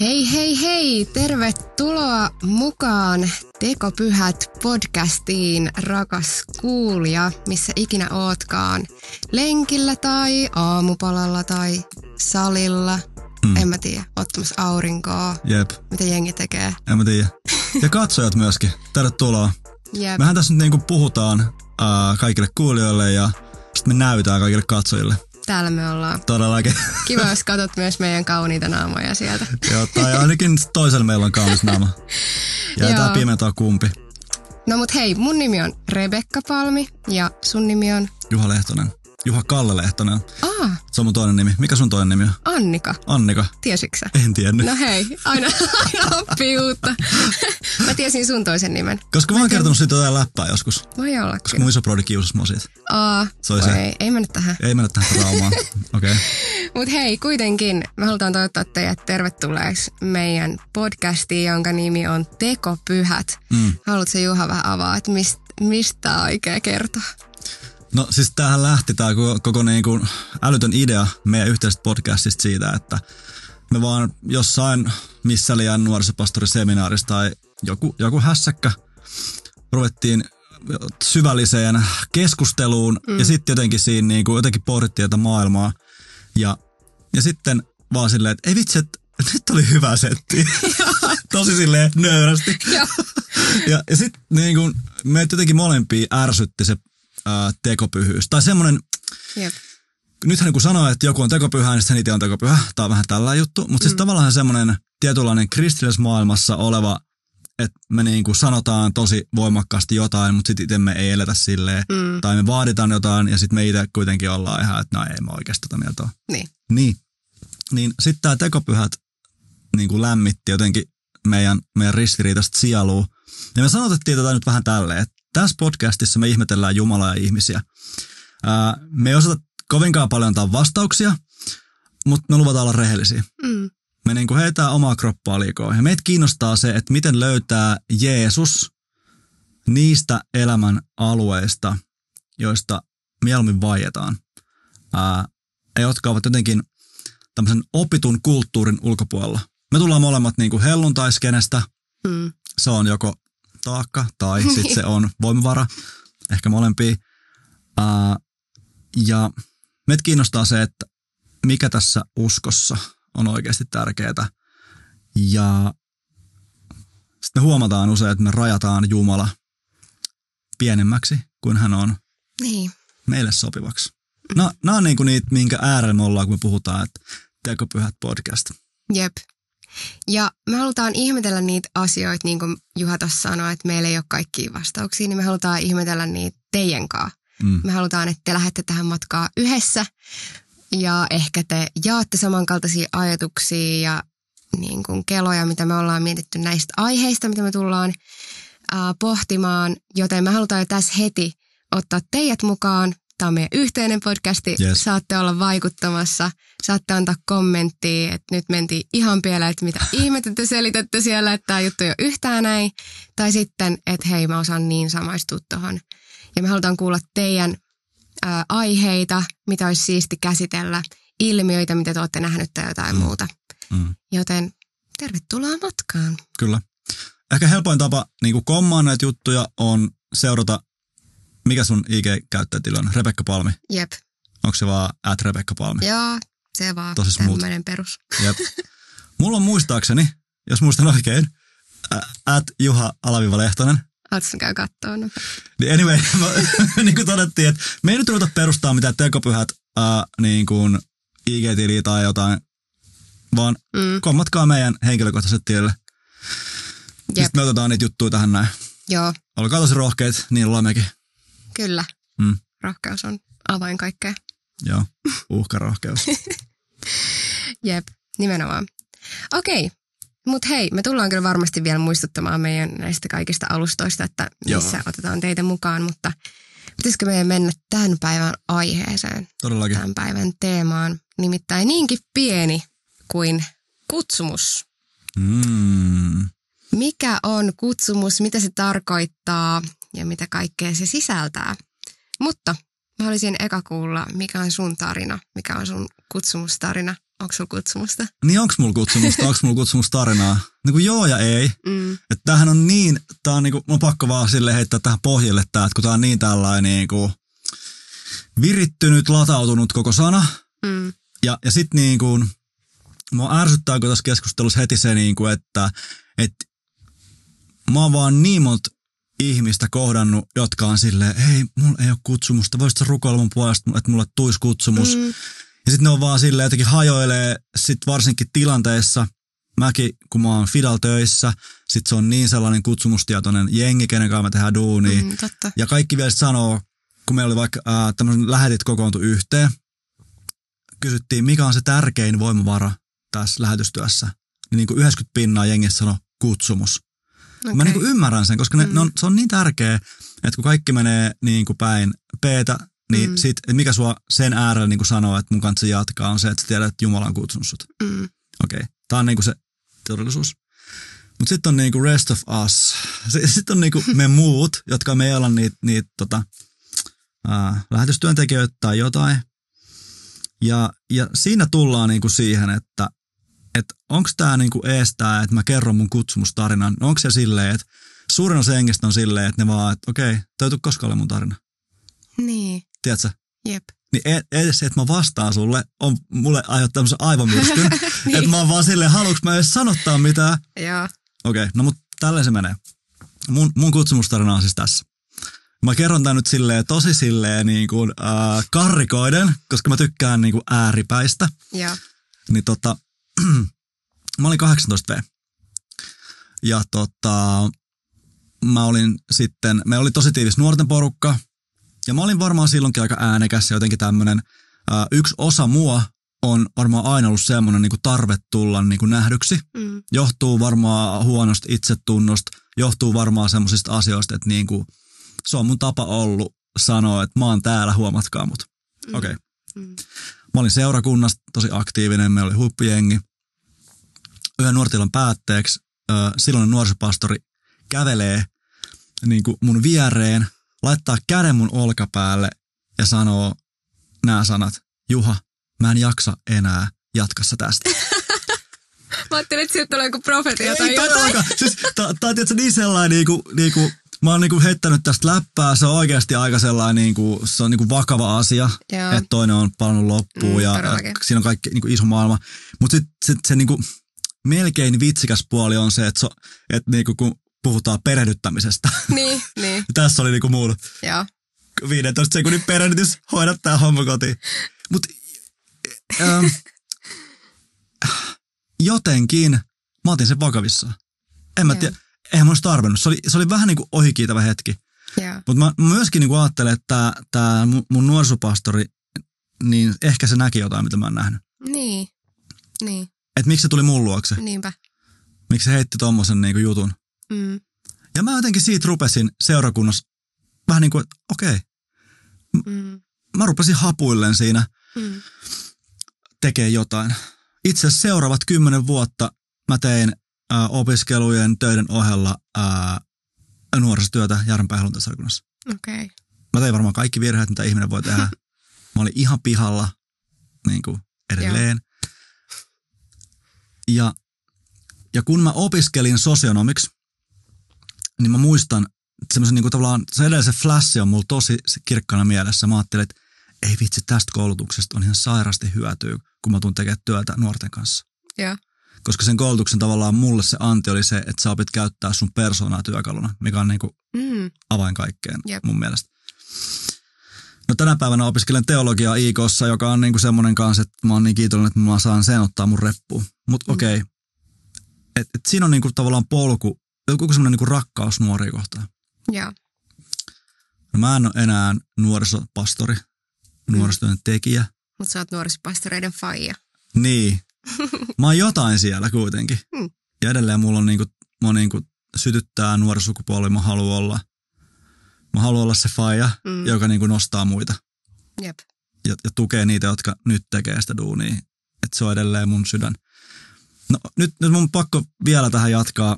Hei hei hei, tervetuloa mukaan Tekopyhät podcastiin, rakas kuulija, missä ikinä ootkaan. Lenkillä tai aamupalalla tai salilla. Mm. En mä tiedä, ottamassa aurinkoa. Jep. Mitä jengi tekee. En mä tiedä. Ja katsojat myöskin, tervetuloa. Jep. Mehän tässä nyt niinku puhutaan äh, kaikille kuulijoille ja sitten me näytään kaikille katsojille. Täällä me ollaan. Todellakin. Kiva, jos katsot myös meidän kauniita naamoja sieltä. Joo, tai ainakin toisella meillä on kaunis naama. Ja Joo. tää pimentoa kumpi. No mut hei, mun nimi on Rebekka Palmi ja sun nimi on... Juha Lehtonen. Juha Kalle Lehtonen. Ah, Se on mun toinen nimi. Mikä sun toinen nimi on? Annika. Annika. Tiesitkö? En tiennyt. No hei, aina, aina oppii uutta. Mä tiesin sun toisen nimen. Koska mä oon kertonut siitä jotain läppää joskus. Voi Koska ollakin. mun iso brodi kiusasi mua siitä. Aa, Se oli voi se. Ei, ei mennä tähän. Ei mennä tähän traumaan. Okei. Okay. Mut hei, kuitenkin me halutaan toivottaa teidät tervetulleeksi meidän podcastiin, jonka nimi on Tekopyhät. Mm. Haluatko Juha vähän avaa, että mist, mistä tää oikein kertoa? No siis tämähän lähti tämä koko, koko niin kuin älytön idea meidän yhteisestä podcastista siitä, että me vaan jossain missä liian nuorisopastoriseminaarissa tai joku, joku hässäkkä ruvettiin syvälliseen keskusteluun mm. ja sitten jotenkin siinä niin kuin jotenkin pohdittiin tätä maailmaa ja, ja sitten vaan silleen, että ei vitsi, että nyt oli hyvä setti. Tosi silleen nöyrästi. Ja, ja sitten niin kun, meitä jotenkin molempia ärsytti se ää, tekopyhyys. Tai semmoinen, Jep. nythän kun sanoo, että joku on tekopyhä, niin sitten itse on tekopyhä. Tämä on vähän tällä juttu. Mutta siis tavallaan semmoinen tietynlainen kristillisessä maailmassa oleva, että me niin kuin sanotaan tosi voimakkaasti jotain, mutta sitten itse me ei eletä silleen. Mm. Tai me vaaditaan jotain ja sitten me itse kuitenkin ollaan ihan, että no ei mä oikeasti tota mieltä ole. Niin. Niin. Niin sitten tämä tekopyhät niin kuin lämmitti jotenkin meidän, meidän ristiriitaista sielua. Ja me sanotettiin tätä nyt vähän tälleen, että tässä podcastissa me ihmetellään Jumalaa ja ihmisiä. Ää, me ei osata kovinkaan paljon antaa vastauksia, mutta me luvataan olla rehellisiä. Mm. Me niin kuin heitään omaa kroppaa liikoa. Ja meitä kiinnostaa se, että miten löytää Jeesus niistä elämän alueista, joista mieluummin vaietaan. Ää, jotka ovat jotenkin tämmöisen opitun kulttuurin ulkopuolella. Me tullaan molemmat niin kuin helluntaiskenestä. Mm. Se on joko taakka tai sitten se on voimavara. Ehkä molempia. Ää, ja meitä kiinnostaa se, että mikä tässä uskossa on oikeasti tärkeää. Ja sitten me huomataan usein, että me rajataan Jumala pienemmäksi kuin hän on Niin. meille sopivaksi. No, nämä on niinku niitä, minkä äärellä me ollaan, kun me puhutaan, että tekopyhät podcast. Jep. Ja me halutaan ihmetellä niitä asioita, niin kuin Juha tuossa sanoi, että meillä ei ole kaikkia vastauksia, niin me halutaan ihmetellä niitä teidän kanssa. Mm. Me halutaan, että te lähdette tähän matkaan yhdessä ja ehkä te jaatte samankaltaisia ajatuksia ja niin kuin keloja, mitä me ollaan mietitty näistä aiheista, mitä me tullaan pohtimaan. Joten me halutaan jo tässä heti ottaa teidät mukaan. Tämä on meidän yhteinen podcasti. Yes. Saatte olla vaikuttamassa, saatte antaa kommenttia, että nyt mentiin ihan pieleen, että mitä ihmettä te selitätte siellä, että tämä juttu ei ole yhtään näin. Tai sitten, että hei mä osaan niin samaistua tuohon. Ja me halutaan kuulla teidän ää, aiheita, mitä olisi siisti käsitellä, ilmiöitä, mitä te olette nähnyt tai jotain mm. muuta. Mm. Joten tervetuloa matkaan. Kyllä. Ehkä helpoin tapa niin kommaan näitä juttuja on seurata, mikä sun IG-käyttäjätili on? Rebekka Palmi. Jep. Onko se vaan at Rebekka Palmi? Joo, se vaan Tosi smooth. perus. Jep. Mulla on muistaakseni, jos muistan oikein, at Juha Alaviva Lehtonen. Oletko käy kattoon? No. Anyway, niin kuin todettiin, että me ei nyt ruveta perustaa mitään tekopyhät äh, niin kuin IG-tiliä tai jotain, vaan Mm, kommatkaa meidän henkilökohtaiset tilille. jep, Sitten me otetaan niitä juttuja tähän näin. joo, Olkaa tosi rohkeita, niin ollaan mekin. Kyllä. Mm. Rohkeus on avain kaikkea. Joo, uhkarohkeus. Jep, nimenomaan. Okei, mutta hei, me tullaan kyllä varmasti vielä muistuttamaan meidän näistä kaikista alustoista, että missä Joo. otetaan teitä mukaan, mutta pitäisikö meidän mennä tämän päivän aiheeseen, Todellakin. tämän päivän teemaan, nimittäin niinkin pieni kuin kutsumus. Mm. Mikä on kutsumus, mitä se tarkoittaa ja mitä kaikkea se sisältää. Mutta mä haluaisin eka kuulla, mikä on sun tarina, mikä on sun kutsumustarina? Onko sulla kutsumusta? Niin onks mulla kutsumusta, onks mulla kutsumustarinaa? Niin kuin joo ja ei. Mm. Että tämähän on niin, tää on niinku, mun on pakko vaan sille heittää tähän pohjalle tää, että kun tää on niin tällainen niinku virittynyt, latautunut koko sana. Mm. Ja, ja sit niinku, mua ärsyttää, kun tässä keskustelussa heti se niinku, että, että mä oon vaan niin monta ihmistä kohdannut, jotka on silleen, hei, mulla ei ole kutsumusta, voisitko rukoilla mun puolesta, että mulle tuisi kutsumus. Mm. Ja sitten ne on vaan silleen jotenkin hajoilee, sit varsinkin tilanteessa, mäkin kun mä oon Fidal töissä, sit se on niin sellainen kutsumustietoinen jengi, kenen kanssa me tehdään duunia. Mm, totta. Ja kaikki vielä sanoo, kun meillä oli vaikka ää, tämmöisen lähetit kokoontu yhteen, kysyttiin, mikä on se tärkein voimavara tässä lähetystyössä. Niin, niin kuin 90 pinnaa jengissä sanoi kutsumus. Okay. Mä niin kuin ymmärrän sen, koska ne, Mm. ne on, se on niin tärkeä, että kun kaikki menee niin kuin päin peetä, niin Mm. sit, mikä sua sen äärellä niin kuin sanoo, että mun kanssa jatkaa, on se, että sä tiedät, että Jumala on kutsunut sut. Mm. Okei, okay. tää on niinku se todellisuus. Mutta sitten on niinku rest of us. Sitten on niinku me muut, jotka me ei olla niitä niit, tota, lähetystyöntekijöitä tai jotain. Ja, ja siinä tullaan niinku siihen, että et onko tämä niinku ees tää, että mä kerron mun kutsumustarinan. Onko se silleen, että suurin osa jengistä on silleen, että ne vaan, että okei, toi ei koskaan ole mun tarina. Niin, Tiedätkö? jep. Niin e- edes se, että mä vastaan sulle, on mulle aiheuttanut tämmöisen aivomyrskyn. Niin. Että mä oon vaan silleen, haluuks mä edes sanottaa mitään. Joo. Okei, okay, no mut tälleen se menee. Mun, mun kutsumustarina on siis tässä. Mä kerron tän nyt silleen tosi silleen niin kuin, äh, karrikoiden, koska mä tykkään niin kuin ääripäistä. Joo. Niin tota, mä olin 18V. Ja tota, mä olin sitten, me oli tosi tiivis nuorten porukka. Ja mä olin varmaan silloinkin aika äänekäs ja jotenkin tämmönen. Äh, yksi osa mua on varmaan aina ollut semmoinen niin tarve tulla niin kuin nähdyksi. Mm. Johtuu varmaan huonosta itsetunnosta, johtuu varmaan semmoisista asioista, että niin kuin, se on mun tapa ollut sanoa, että mä oon täällä, huomatkaa mut. Okei. Okay. Mm. Mä olin seurakunnassa tosi aktiivinen, meillä oli huippujengi. Yhden nuortilan päätteeksi silloinen nuorisopastori kävelee niin kuin mun viereen, laittaa käden mun olkapäälle ja sanoo nämä sanat. Juha, mä en jaksa enää, jatkassa tästä. Mä ajattelin, että sieltä tulee joku profetia tai Ei jotain. todellakaan. Siis, tää tää on tietysti niin sellainen niinku, niinku, mä oon niinku heittänyt tästä läppää, se on oikeasti aika sellainen niinku, se on niinku vakava asia, Joo. että toinen on palannut loppuun Mm, ja todellakin. äh, siinä on kaikki niinku iso maailma. Mutta sitten sit se niinku, melkein vitsikäs puoli on se, että so, et niinku, kun puhutaan perehdyttämisestä. Niin, niin. Tässä oli niinku mun Joo. 15 sekunnin perehdytys, hoida tää homma kotiin. Mutta ähm, jotenkin mä otin sen vakavissaan. En mä Joo. tiedä, eihän mun olisi tarvinnut. Se oli, se oli vähän niin kuin ohikiitävä hetki. Joo. Mutta mä, mä myöskin niin kuin ajattelen, että tää mun, nuorisopastori, niin ehkä se näki jotain, mitä mä oon nähnyt. Niin. Niin, Että miksi se tuli mun luokse? niinpä. Miksi se heitti tommosen niin kuin jutun? Mm. Ja mä jotenkin siitä rupesin seurakunnassa vähän niin kuin, että okei. Mm. Mä rupesin hapuilleen siinä Mm. tekee jotain. Itse asiassa seuraavat kymmenen vuotta mä tein ää, opiskelujen töiden ohella ää, nuorisotyötä Järvenpään helluntaisarkunnassa. Okei. Okay. Mä tein varmaan kaikki virheet, mitä ihminen voi tehdä. Mä olin ihan pihalla niin kuin edelleen. Ja, ja kun mä opiskelin sosionomiksi, niin mä muistan semmoisen niin kuin tavallaan, se edellisen flash on mulla tosi kirkkana mielessä. Mä ajattelin, että ei vitsi, tästä koulutuksesta on ihan sairasti hyötyä, kun mä tuun tekemään työtä nuorten kanssa. Joo. Koska sen koulutuksen tavallaan mulle se anti oli se, että sä opit käyttää sun persoonaa työkaluna, mikä on niin kuin Mm. avain kaikkeen Jep. mun mielestä. No tänä päivänä opiskelen teologiaa IKssa, joka on niinku semmoinen kanssa, että mä oon niin kiitollinen, että mä saan sen ottaa mun reppuun. Mutta Mm. okei, okay. et, et siinä on niinku tavallaan polku, joku semmoinen niinku rakkaus nuoria kohtaan. Joo. No mä en ole enää nuorisopastori, Mm. nuorisotyön tekijä. Mutta sä oot nuorisopastoreiden faija. Niin. Mä oon jotain siellä kuitenkin. Mm. Ja edelleen mulla on niinku, mä niinku sytyttää nuorisukupolvi, mä haluan olla. Mä haluan olla se faija, Mm. joka niinku nostaa muita. Jep. ja, ja tukee niitä, jotka nyt tekee sitä duunia. Että se on edelleen mun sydän. No nyt, nyt mun pakko vielä tähän jatkaa,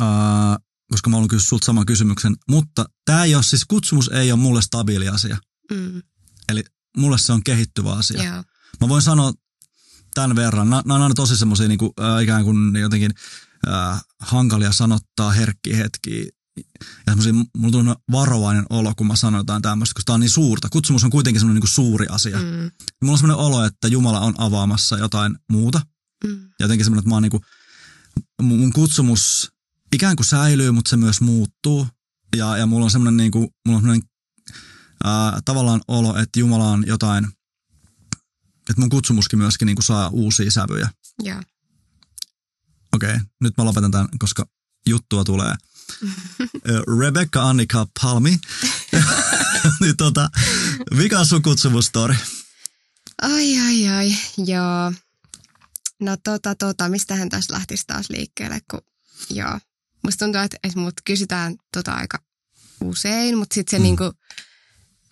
ää, koska mä haluan kysyä sulta saman kysymyksen. Mutta tämä ei ole, siis kutsumus ei ole mulle stabiili asia. Mm. Eli mulle se on kehittyvä asia. Joo. Mä voin sanoa tämän verran. Nämä on aina tosi semmoisia niin äh, ikään kuin jotenkin äh, hankalia sanottaa, herkkiä hetkiä. Ja semmoisia, mulla tuli varovainen olo, kun mä sanon jotain tämmöistä, koska tämä on niin suurta. Kutsumus on kuitenkin semmoinen niin suuri asia. Mm. Mulla on semmoinen olo, että Jumala on avaamassa jotain muuta. Mm. Ja jotenkin semmoinen, että mä oon niin kuin, mun kutsumus ikään kuin säilyy, mutta se myös muuttuu. Ja, ja mulla on semmoinen, niin kuin, mulla on semmoinen ää, tavallaan olo, että Jumala on jotain, että mun kutsumuskin myöskin niin kuin saa uusia sävyjä. Joo. Okei, okay, nyt mä lopetan tämän, koska juttua tulee. Rebecca Annika Palmi. niin tota, mikä on sun kutsumustori? Ai, ai, ai, joo. No tota, tota, mistähän tässä lähtisi taas liikkeelle, kun joo. Musta tuntuu, että, että mut kysytään tota aika usein, mutta sitten se mm. niinku,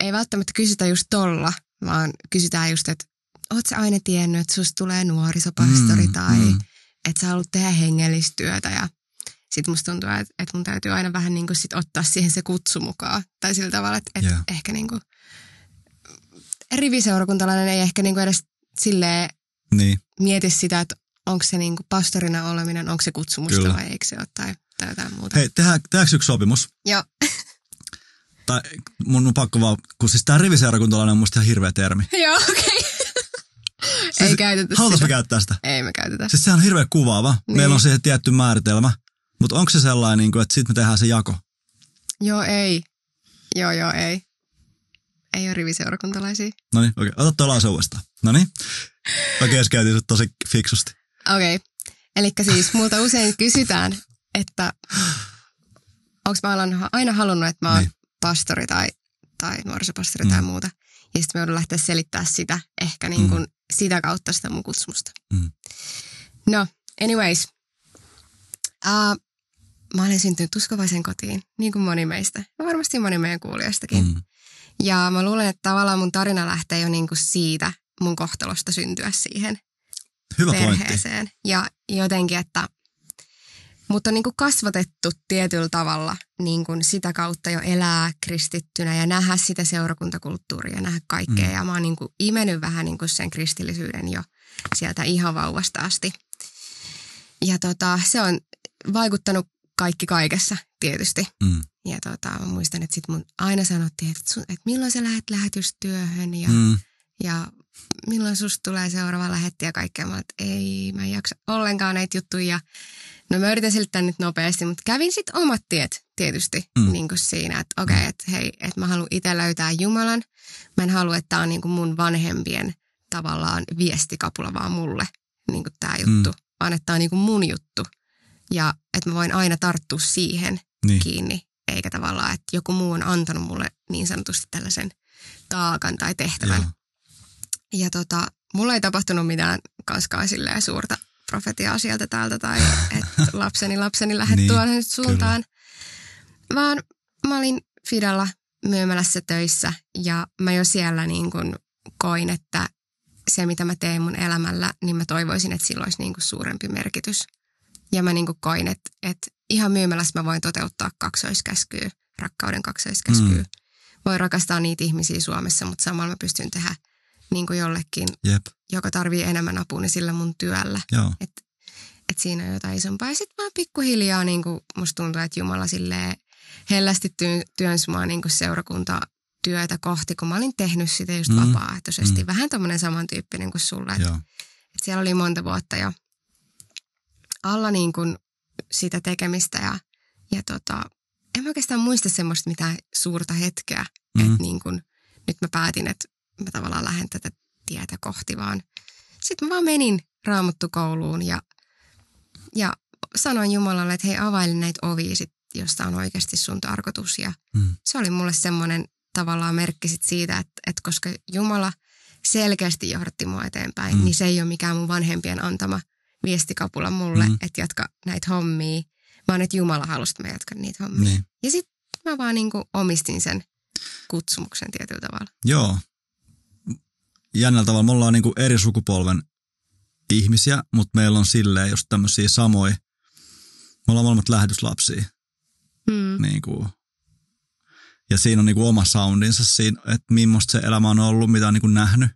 ei välttämättä kysytä just tolla, vaan kysytään just, että oot sä aina tiennyt, että susta tulee nuorisopastori mm, tai mm. että sä haluat tehdä hengellistyötä ja sitten musta tuntuu, että, että mun täytyy aina vähän niin kuin sit ottaa siihen se kutsu mukaan. Tai sillä tavalla, että, että yeah. ehkä niin kuin riviseurakuntalainen ei ehkä niin kuin edes silleen niin. mieti sitä, että onko se niin kuin pastorina oleminen, onko se kutsumusta Kyllä. vai eikö se ole tai, tai jotain muuta. Hei, tehdään, tehdäänkö yksi sopimus? Joo. tai mun on pakko vaan, kun siis tämä riviseurakuntalainen on musta ihan hirveä termi. Joo, okei. Okay. Siis, ei käytetä sitä. me käyttää sitä? Ei me käytetä. Siis se on hirveän kuvaava. Niin. Meillä on siihen tietty määritelmä. Mutta onko se sellainen, niin kuin, että sitten me tehdään se jako? Joo, ei. Joo, joo, ei. Ei ole riviseurakuntalaisia. No niin, okei. Okay. Ota tuo lause uudestaan. No niin. Mä keskeytin sut tosi fiksusti. Okei. Okay. Eli siis multa usein kysytään, että onko mä aina halunnut, että mä oon niin. pastori tai, tai nuorisopastori mm. tai muuta. Ja sitten me joudun lähteä selittämään sitä ehkä niin kuin mm. Sitä kautta sitä mun kutsumusta. Mm. No, anyways. Uh, mä olen syntynyt uskovaisen kotiin, niin kuin moni meistä. Ja varmasti moni meidän kuulijoistakin. Mm. Ja mä luulen, että tavallaan mun tarina lähtee jo niin kuin siitä mun kohtalosta syntyä siihen Hyvä perheeseen. Pointti. Ja jotenkin, että mutta on niin kuin kasvatettu tietyllä tavalla niin kuin sitä kautta jo elää kristittynä ja nähdä sitä seurakuntakulttuuria ja nähdä kaikkea. Mm. Ja mä oon niin kuin imennyt vähän niin kuin sen kristillisyyden jo sieltä ihan vauvasta asti. Ja tota, se on vaikuttanut kaikki kaikessa tietysti. Mm. Ja tota, mä muistan, että sit mun aina sanottiin, että, sun, että milloin sä lähdet lähetystyöhön ja, mm. ja milloin susta tulee seuraava lähetti ja kaikkea. Mä että ei, mä en jaksa ollenkaan näitä juttuja. No mä yritän selittää nyt nopeasti, mutta kävin sitten omat tiet tietysti mm. niin kuin siinä, että okei, okay, että hei, että mä haluan itse löytää Jumalan. Mä en halua, että tämä on niin kuin mun vanhempien tavallaan viestikapula vaan mulle niin kuin tämä juttu, mm. vaan että tämä on niin kuin mun juttu. Ja että mä voin aina tarttua siihen niin. kiinni, eikä tavallaan, että joku muu on antanut mulle niin sanotusti tällaisen taakan tai tehtävän. Joo. Ja tota, mulla ei tapahtunut mitään kanskaan silleen suurta profetiaa sieltä täältä tai että lapseni lapseni lähde niin, tuonne suuntaan. Kyllä. Vaan mä olin Fidalla myymälässä töissä ja mä jo siellä niin kuin koin, että se mitä mä teen mun elämällä, niin mä toivoisin, että sillä olisi niin kuin suurempi merkitys. Ja mä niin kuin koin, että, että ihan myymälässä mä voin toteuttaa kaksoiskäskyä, rakkauden kaksoiskäskyä. Mm. Voi rakastaa niitä ihmisiä Suomessa, mutta samalla mä pystyn tehdä niin kuin jollekin, Jep. joka tarvii enemmän apua, niin sillä mun työllä. Että et siinä on jotain isompaa. Ja sitten vaan pikkuhiljaa niin kuin musta tuntuu, että Jumala silleen hellästi työnsi mua niin kuin seurakuntatyötä kohti, kun mä olin tehnyt sitä just mm. vapaaehtoisesti. Mm. Vähän tommonen samantyyppinen kuin sulle. Että et siellä oli monta vuotta jo alla niin kuin sitä tekemistä ja, ja tota, en mä oikeastaan muista semmoista mitään suurta hetkeä, mm. että niin kuin, nyt mä päätin, että mä tavallaan lähden tätä tietä kohti, vaan sitten mä vaan menin raamuttukouluun ja, ja sanoin Jumalalle, että hei availin näitä ovia, sit, josta on oikeasti sun tarkoitus. Ja mm. se oli mulle semmoinen tavallaan merkki sit siitä, että, että koska Jumala selkeästi johdatti mua eteenpäin, mm. niin se ei ole mikään mun vanhempien antama viestikapula mulle, mm. että jatka näitä hommia, vaan että Jumala halusi, että mä jatkan niitä hommia. Niin. Ja sitten mä vaan niin kuin omistin sen kutsumuksen tietyllä tavalla. Joo, jännällä tavalla, me ollaan niin kuin eri sukupolven ihmisiä, mutta meillä on silleen just tämmöisiä samoja, me ollaan molemmat lähetyslapsia. Mm. Niin kuin, ja siinä on niin kuin oma soundinsa siinä, että millaista se elämä on ollut, mitä on niin kuin nähnyt.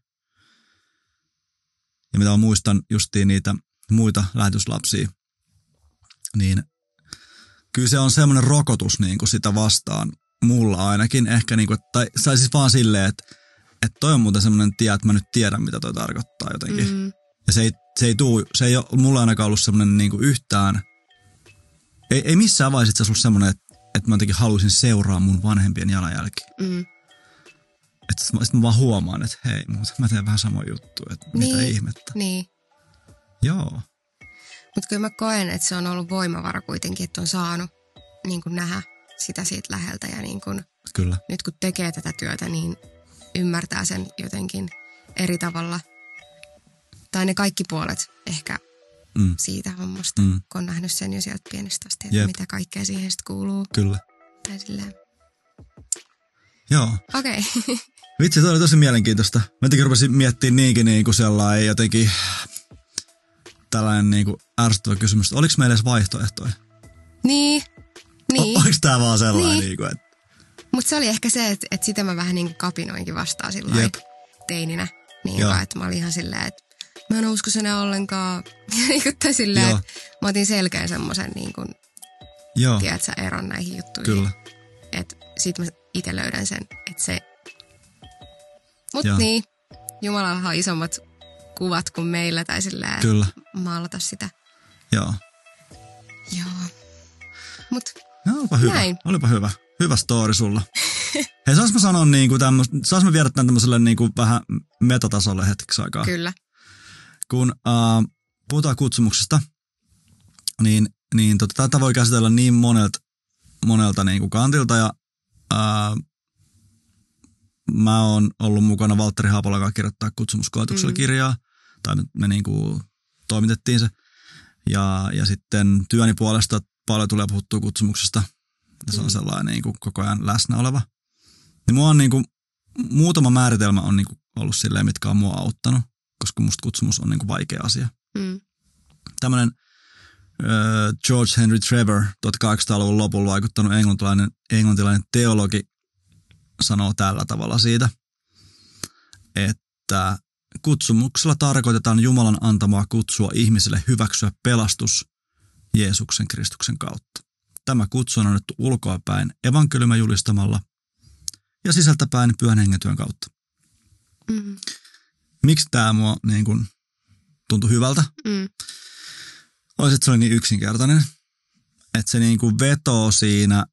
ja mitä mä muistan justiin niitä muita lähetyslapsia, niin kyllä se on semmoinen rokotus niin kuin sitä vastaan mulla ainakin ehkä, niin kuin, tai, tai siis vaan silleen, että, että toi on muuten semmoinen tie, että mä nyt tiedän, mitä toi tarkoittaa jotenkin. Mm. Ja se ei, se ei tuu, se ei ole mulla ainakaan ollut semmoinen niin kuin yhtään, ei, ei missään vaiheessa ollut semmoinen, että, että mä jotenkin haluaisin seuraa mun vanhempien jalanjälkiä. Mm. Että sitten mä, mä vaan huomaan, että hei, mä teen vähän samoin juttu, että niin, mitä ihmettä. Niin. Joo. Mutta kyllä mä koen, että se on ollut voimavara kuitenkin, että on saanut niin kuin nähdä sitä siitä läheltä ja niin kuin, kyllä. nyt kun tekee tätä työtä, niin ymmärtää sen jotenkin eri tavalla. Tai ne kaikki puolet ehkä mm. siitä hommasta, mm. kun on nähnyt sen jo sieltä pienestä asti, että Jep. mitä kaikkea siihen sitten kuuluu. Kyllä. Tai silleen. Joo. Okei. Okay. Vitsi, toi oli tosi mielenkiintoista. Mä jotenkin rupesin miettimään niinkin niin kuin sellainen jotenkin tällainen niin kuin ärsyttävä kysymys, oliko meillä edes vaihtoehtoja? Niin, niin. O- oliko tämä vaan sellainen, niin. niin kuin, että... Mutta se oli ehkä se, että, että sitä mä vähän niin kuin kapinoinkin vastaan silloin teininä. Niin vaan, että mä olin ihan silleen, että mä en usko sinä ollenkaan. tai silleen, että mä otin selkeän semmoisen niin kuin, Joo. tiedätkö, eron näihin juttuihin. Kyllä. Että sit mä itse löydän sen, että se... Mut Joo. niin, Jumalalla on isommat kuvat kuin meillä tai silleen Kyllä. maalata sitä. Joo. Joo. Mut no, olipa hyvä. Näin. Olipa hyvä. Hyvä story sulla. Hei, saas mä sanoa niin kuin tämmös, saas mä viedä tämän tämmöiselle niin kuin vähän metatasolle hetkeksi aikaa. Kyllä. Kun uh, puhutaan kutsumuksesta, niin, niin tota, tätä voi käsitellä niin monelta, monelta niin kuin kantilta ja uh, mä oon ollut mukana Valtteri Haapolan kanssa kirjoittaa kutsumuskoetuksella mm. kirjaa tai me, me niin kuin toimitettiin se. Ja, ja sitten työni puolesta paljon tulee puhuttua kutsumuksesta. Ja se on mm. sellainen niin kuin koko ajan läsnä oleva. Niin mua on niin kuin, muutama määritelmä on niin kuin ollut silleen, mitkä on mua auttanut, koska musta kutsumus on niin kuin vaikea asia. Mm. Tämmöinen äh, George Henry Trevor, 1800-luvun lopulla vaikuttanut englantilainen, englantilainen teologi, sanoo tällä tavalla siitä, että Kutsumuksella tarkoitetaan Jumalan antamaa kutsua ihmiselle hyväksyä pelastus Jeesuksen Kristuksen kautta. Tämä kutsu on annettu ulkoapäin evankeliumia julistamalla ja sisältäpäin pyhän hengetyön kautta. Mm. Miksi tämä mua niin kun, tuntui hyvältä? Mm. Olisi, että se oli niin yksinkertainen, että se niin kuin vetoo siinä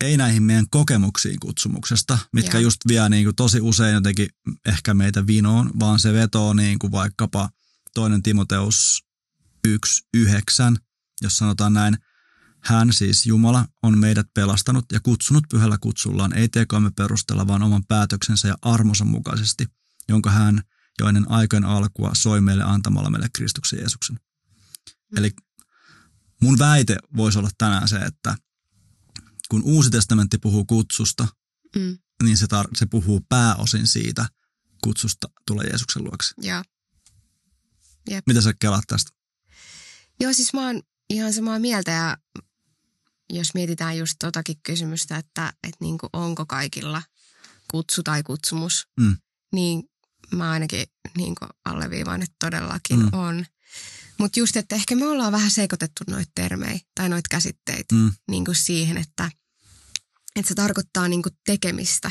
ei näihin meidän kokemuksiin kutsumuksesta, mitkä Joo. just vie niin kuin tosi usein jotenkin ehkä meitä vinoon, vaan se vetoo niin kuin vaikkapa toinen Timoteus 1.9, jos sanotaan näin, hän siis Jumala on meidät pelastanut ja kutsunut pyhällä kutsullaan, ei tekoamme perustella, vaan oman päätöksensä ja armonsa mukaisesti, jonka hän jo ennen aikojen alkua soi meille antamalla meille Kristuksen Jeesuksen. Mm. Eli mun väite voisi olla tänään se, että kun Uusi testamentti puhuu kutsusta, mm. niin se, tar- se puhuu pääosin siitä kutsusta tulee Jeesuksen luokse. Joo. Jep. Mitä sä kelaat tästä? Joo, siis mä oon ihan samaa mieltä ja jos mietitään just totakin kysymystä, että, että niin kuin onko kaikilla kutsu tai kutsumus, mm. niin mä ainakin niin kuin alleviivaan, että todellakin mm. on. Mutta just, että ehkä me ollaan vähän sekoitettu noita termejä tai noita käsitteitä mm. niin kuin siihen, että, että se tarkoittaa niin kuin tekemistä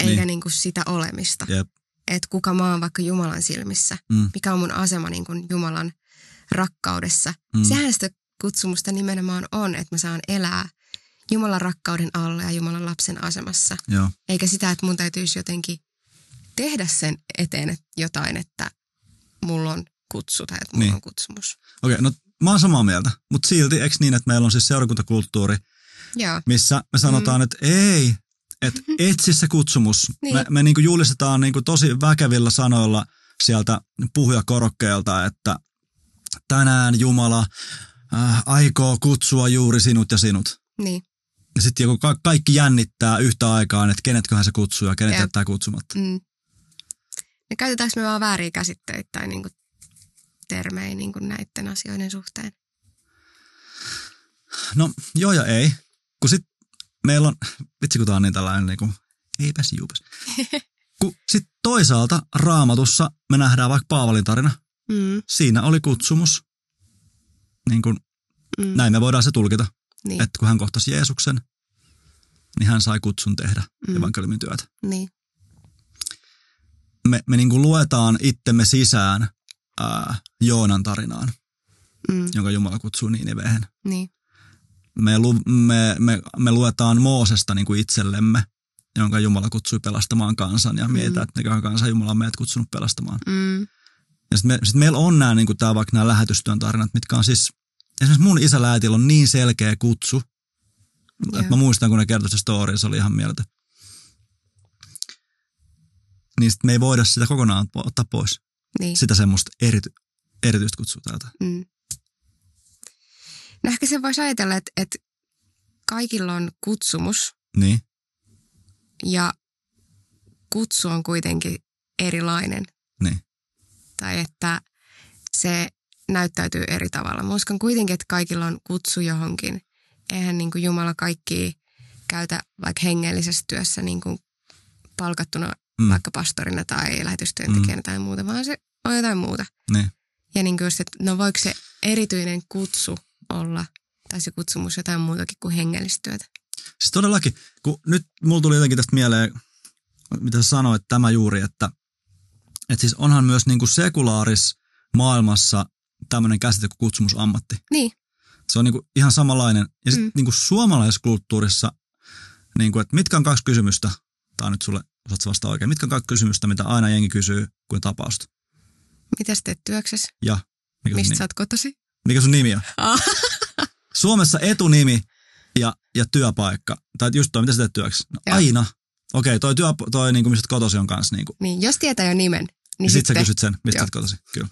eikä niin. Niin kuin sitä olemista. Yep. Että kuka mä oon vaikka Jumalan silmissä, mm. mikä on mun asema niin kuin Jumalan rakkaudessa. Mm. Sehän sitä kutsumusta nimenomaan on, että mä saan elää Jumalan rakkauden alla ja Jumalan lapsen asemassa. Joo. Eikä sitä, että mun täytyisi jotenkin tehdä sen eteen jotain, että mulla on kutsu tai että mulla niin. on kutsumus. Okei, okay, no mä oon samaa mieltä, mutta silti eikö niin, että meillä on siis seurakuntakulttuuri, Joo. missä me sanotaan, mm. että ei, että etsi se kutsumus. niin. Me, me niinku julistetaan niinku tosi väkevillä sanoilla sieltä puhujakorokkeelta, että tänään Jumala äh, aikoo kutsua juuri sinut ja sinut. Niin. Ja sitten joku ka- kaikki jännittää yhtä aikaa, että kenetköhän se kutsuu ja kenet jättää kutsumatta. Mm. Ja käytetäänkö me vaan vääriä käsitteitä tai niinku termejä niin kuin näiden asioiden suhteen? No joo ja ei. Kun sit meillä on, vitsi kun tää on niin tällainen niin kuin, eipäs juupas. kun sit toisaalta raamatussa me nähdään vaikka Paavalin tarina, Mm, Siinä oli kutsumus. Niin kuin, mm, näin me voidaan se tulkita, niin, että kun hän kohtasi Jeesuksen, niin hän sai kutsun tehdä Mm. evankeliumin työtä. niin, Me, me niin kuin luetaan itsemme sisään ää, Joonan tarinaan, mm, jonka Jumala kutsuu Niinivehen. niin, Me, lu, me, me, me luetaan Moosesta niin kuin itsellemme, jonka Jumala kutsui pelastamaan kansan ja mietitään, että mikä kansa Jumala on meidät kutsunut pelastamaan. mm, Ja sitten me, sit meillä on nämä, niin vaikka nämä lähetystyön tarinat, mitkä on siis, esimerkiksi mun isä Läätillä on niin selkeä kutsu, Joo. että mä muistan, kun ne kertoi se story, se oli ihan mieltä. Niin sit me ei voida sitä kokonaan ottaa pois. niin. Sitä semmoista erity, erityistä kutsua täältä. Mm. No ehkä se voisi ajatella, että, että kaikilla on kutsumus Niin, ja kutsu on kuitenkin erilainen. niin, Tai että se näyttäytyy eri tavalla. Mä uskon kuitenkin, että kaikilla on kutsu johonkin. Eihän niin kuin Jumala kaikki käytä vaikka hengellisessä työssä niin kuin palkattuna Mm. vaikka pastorina tai lähetystyöntekijänä mm. tai muuta, vaan se on jotain muuta. niin. Ja niin kuin just, että no voiko se erityinen kutsu olla, tai se kutsumus jotain muutakin kuin hengellistä työtä. Siis todellakin, kun nyt mulla tuli jotenkin tästä mieleen, mitä sä sanoit, tämä juuri, että, että siis onhan myös niin kuin sekulaaris maailmassa tämmöinen käsite kuin kutsumusammatti. Niin, Se on niinku ihan samanlainen. Ja sitten Mm. niinku suomalaiskulttuurissa, niinku, että mitkä on kaksi kysymystä, tämä on nyt sulle, osaat sä vastata oikein, mitkä on kaksi kysymystä, mitä aina jengi kysyy kuin tapausta. mitä sä teet työksessä? Ja mikä Mistä sä oot kotosi? mikä sun nimi on? Ah. Suomessa etunimi ja, ja työpaikka. Tai just toi, mitä sä teet työksi? No, Joo. aina. Okei, toi, työ, toi niinku, mistä kotosi on kanssa. Niinku. Niin, jos tietää jo nimen, niin Niin sit sä sitten... kysyt sen, mistä sä oot kotosi. Kyllä.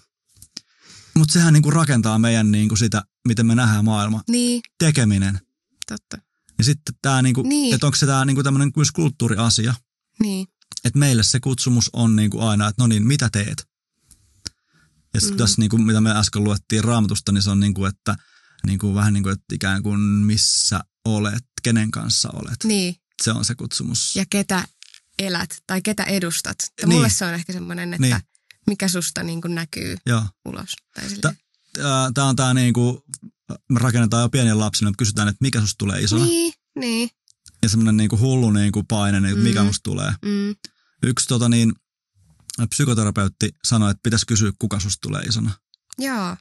Mutta sehän niinku rakentaa meidän niinku sitä, miten me nähdään maailma. Niin, Tekeminen. totta. Ja sitten tämä, niinku, Niin. että onko se tämä niinku tämmöinen myös kulttuuriasia. Niin, että meille se kutsumus on niin kuin aina, että no niin, mitä teet? Ja Mm. tässä, niin kuin, mitä me äsken luettiin raamatusta, niin se on niin kuin, että niin kuin, vähän niin kuin, että ikään kuin missä olet, kenen kanssa olet. niin. Se on se kutsumus. Ja ketä elät tai ketä edustat. Ja Niin. mulle se on ehkä semmoinen, että Niin. Mikä susta niin kuin näkyy Joo. ulos. Tämä on tämä niin kuin, rakennetaan jo pienillä lapsilla, että kysytään, että mikä susta tulee isona. Niin, niin. Ja semmoinen niin kuin hullu niin kuin paine, niin, että mikä Mm. musta tulee. Mm, Yksi tota niin, psykoterapeutti sanoi, että pitäisi kysyä, kuka susta tulee isona. joo.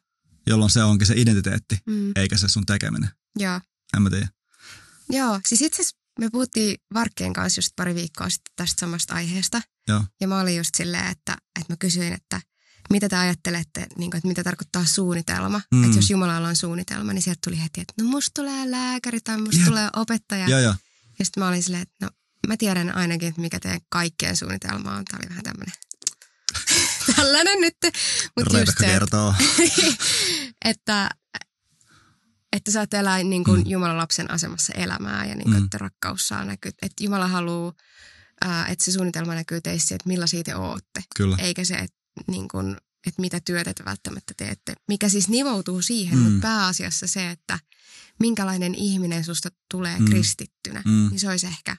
Jolloin se onkin se identiteetti, Mm, eikä se sun tekeminen. joo. En mä tiedä. Joo, siis itse asiassa me puhuttiin Varkkeen kanssa just pari viikkoa sitten tästä samasta aiheesta. Joo. Ja mä olin just silleen, että, että mä kysyin, että mitä te ajattelette, niin kuin, että mitä tarkoittaa suunnitelma. Mm. Että jos Jumalalla on suunnitelma, niin sieltä tuli heti, että no musta tulee lääkäri tai musta Jep. tulee opettaja. Joo, joo. Ja sitten mä olin silleen, että no mä tiedän ainakin, että mikä teidän kaikkien suunnitelma on. Tämä oli vähän tämmöinen tällainen nyt. Mutta just se, kertoo. että, että saat elää niin kuin Mm. Jumalan lapsen asemassa elämää ja niin kuin, mm. että rakkaus saa näkyä. Että Jumala haluaa, ää, että se suunnitelma näkyy teissä, että millaisia te ootte. Kyllä. Eikä se, että, niin kuin, että mitä työtä te välttämättä teette. Mikä siis nivoutuu siihen, Mm. mutta pääasiassa se, että minkälainen ihminen susta tulee Mm. kristittynä. Mm. Mm. Niin se olisi ehkä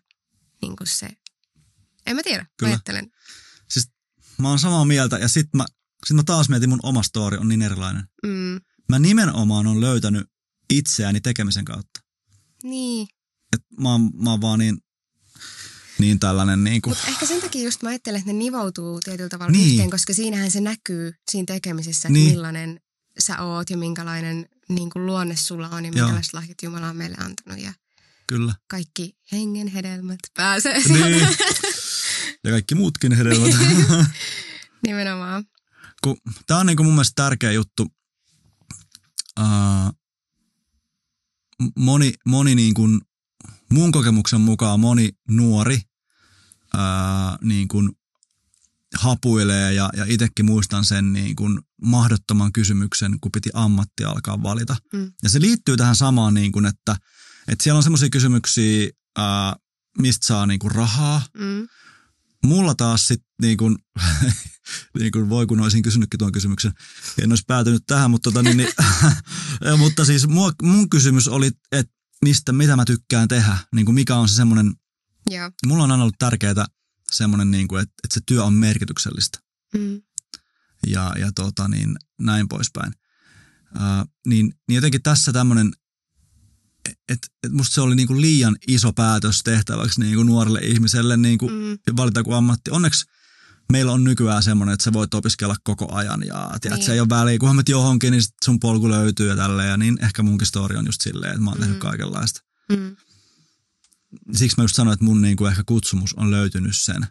niin kuin se, en mä tiedä, Kyllä. ajattelen. Siis mä oon samaa mieltä ja sit mä, sit mä taas mietin, mun oma story on niin erilainen. Mm. Mä nimenomaan on löytänyt itseäni tekemisen kautta. Niin, Et mä, oon, mä oon vaan niin, niin tällainen niin kuin, Mutta ehkä sen takia just mä ajattelen, että ne nivoutuu tietyllä tavalla Niin. niin. yhteen, koska siinähän se näkyy siinä tekemisessä, että Niin. niin. millainen sä oot ja minkälainen niin kuin luonne sulla on ja minkälaiset lahjat Jumala on meille antanut. Ja kyllä. kaikki hengen hedelmät pääsee Niin. Ja kaikki muutkin hedelmät. Nimenomaan. tää on niinku mun mielestä tärkeä juttu. Uh, moni, moni niin kuin, mun kokemuksen mukaan moni nuori uh, niin kuin hapuilee ja, ja itsekin muistan sen niin kuin mahdottoman kysymyksen, kun piti ammatti alkaa valita. Mm. Ja se liittyy tähän samaan, niin kuin, että, että siellä on semmoisia kysymyksiä, uh, mistä saa niin kuin rahaa, Mm. mulla taas sitten niin kuin, niin kuin voi kun olisin kysynytkin tuon kysymyksen, en olisi päätynyt tähän, mutta, tota, niin, niin, mutta siis mua, mun kysymys oli, että mistä, mitä mä tykkään tehdä, niin kuin mikä on se semmoinen, Joo. mulla on aina ollut tärkeää semmoinen, niin kuin, että, että se työ on merkityksellistä. Mm. ja, ja tota, niin, näin poispäin. Ää, niin, niin jotenkin tässä tämmöinen, että et musta se oli niinku liian iso päätös tehtäväksi niinku nuorelle ihmiselle niinku Mm. valita kuin ammatti. Onneksi meillä on nykyään semmoinen, että sä voit opiskella koko ajan ja tiedät, Niin. se ei ole väliä. Kunhan menet johonkin, niin sit sun polku löytyy ja tälleen. Ja niin ehkä munkin story on just silleen, että mä oon tehnyt Mm. kaikenlaista. Mm. Siksi mä just sanoin, että mun niinku ehkä kutsumus on löytynyt sen.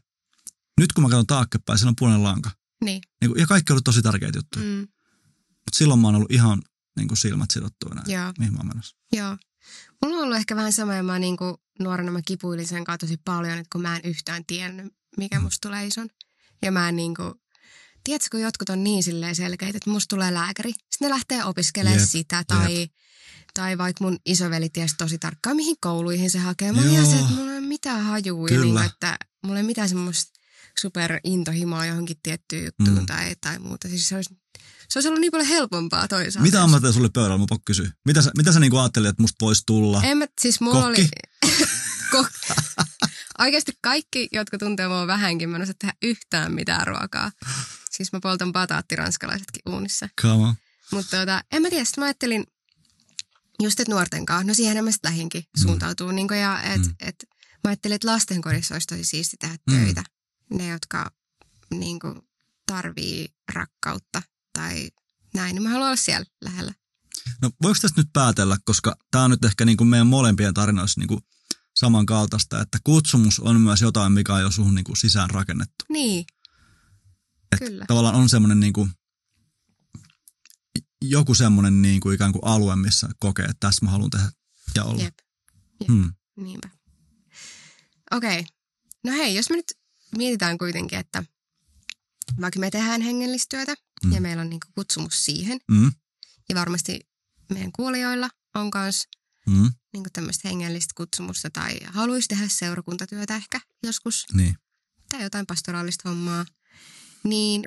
Nyt kun mä katson taaksepäin, siellä on punainen lanka. Niin. Niinku, ja kaikki on ollut tosi tärkeitä juttuja. Mm. Mm. Mutta silloin mä oon ollut ihan niinku silmät sidottuina. Joo. Mihin mä oon menossa. Joo. Mulla on ollut ehkä vähän sama, ja mä niinku nuorena mä kipuilin sen kanssa tosi paljon, että kun mä en yhtään tiennyt, mikä musta tulee ison. Ja mä en niinku, tiedätkö, kun jotkut on niin silleen selkeitä, että musta tulee lääkäri. Sitten ne lähtee opiskelemaan Jep, sitä, tai, tai vaikka mun isoveli tiesi tosi tarkkaan, mihin kouluihin se hakee. Mä ihan se, että mulla ei ole mitään hajua, Kyllä. niinku, että mulla ei ole mitään semmoista superintohimoa johonkin tiettyyn juttuun Mm. tai, tai muuta. Siis se olisi, se olisi ollut niin paljon helpompaa toisaalta. Mitä ammatteja sulle pöydällä? Mä pakko kysyä. Mitä sä, mitä sä niinku ajattelit, että musta voisi tulla? En mä, siis mulla Kokki? oli... Kok... Oikeasti kaikki, jotka tuntee mua vähänkin, mä en osaa tehdä yhtään mitään ruokaa. Siis mä poltan bataattiranskalaisetkin uunissa. Come on. Mutta tota, en mä tiedä, mä ajattelin just, että nuorten kanssa, no siihen mä sitten lähinkin suuntautuu. Niin ja et, Mm. et, mä ajattelin, että lastenkodissa olisi tosi siisti tehdä Mm. töitä. Ne, jotka niin kuin, tarvii rakkautta tai näin, niin mä haluan olla siellä lähellä. No voiko tästä nyt päätellä, koska tämä on nyt ehkä niinku meidän molempien tarinoissa niinku samankaltaista, että kutsumus on myös jotain, mikä on jo suhun niinku sisään rakennettu. Niin, Et Kyllä. Tavallaan on semmoinen niinku, joku semmoinen niinku ikään kuin alue, missä kokee, että tässä mä haluan tehdä ja olla. jep. Hmm. Niinpä. Okei. No hei, jos me nyt mietitään kuitenkin, että vaikka me tehdään hengellistyötä Mm. ja meillä on niinku kutsumus siihen, Mm. ja varmasti meidän kuulijoilla on myös Mm. niinku tämmöistä hengellistä kutsumusta tai haluaisi tehdä seurakuntatyötä ehkä joskus Niin. tai jotain pastoraalista hommaa, niin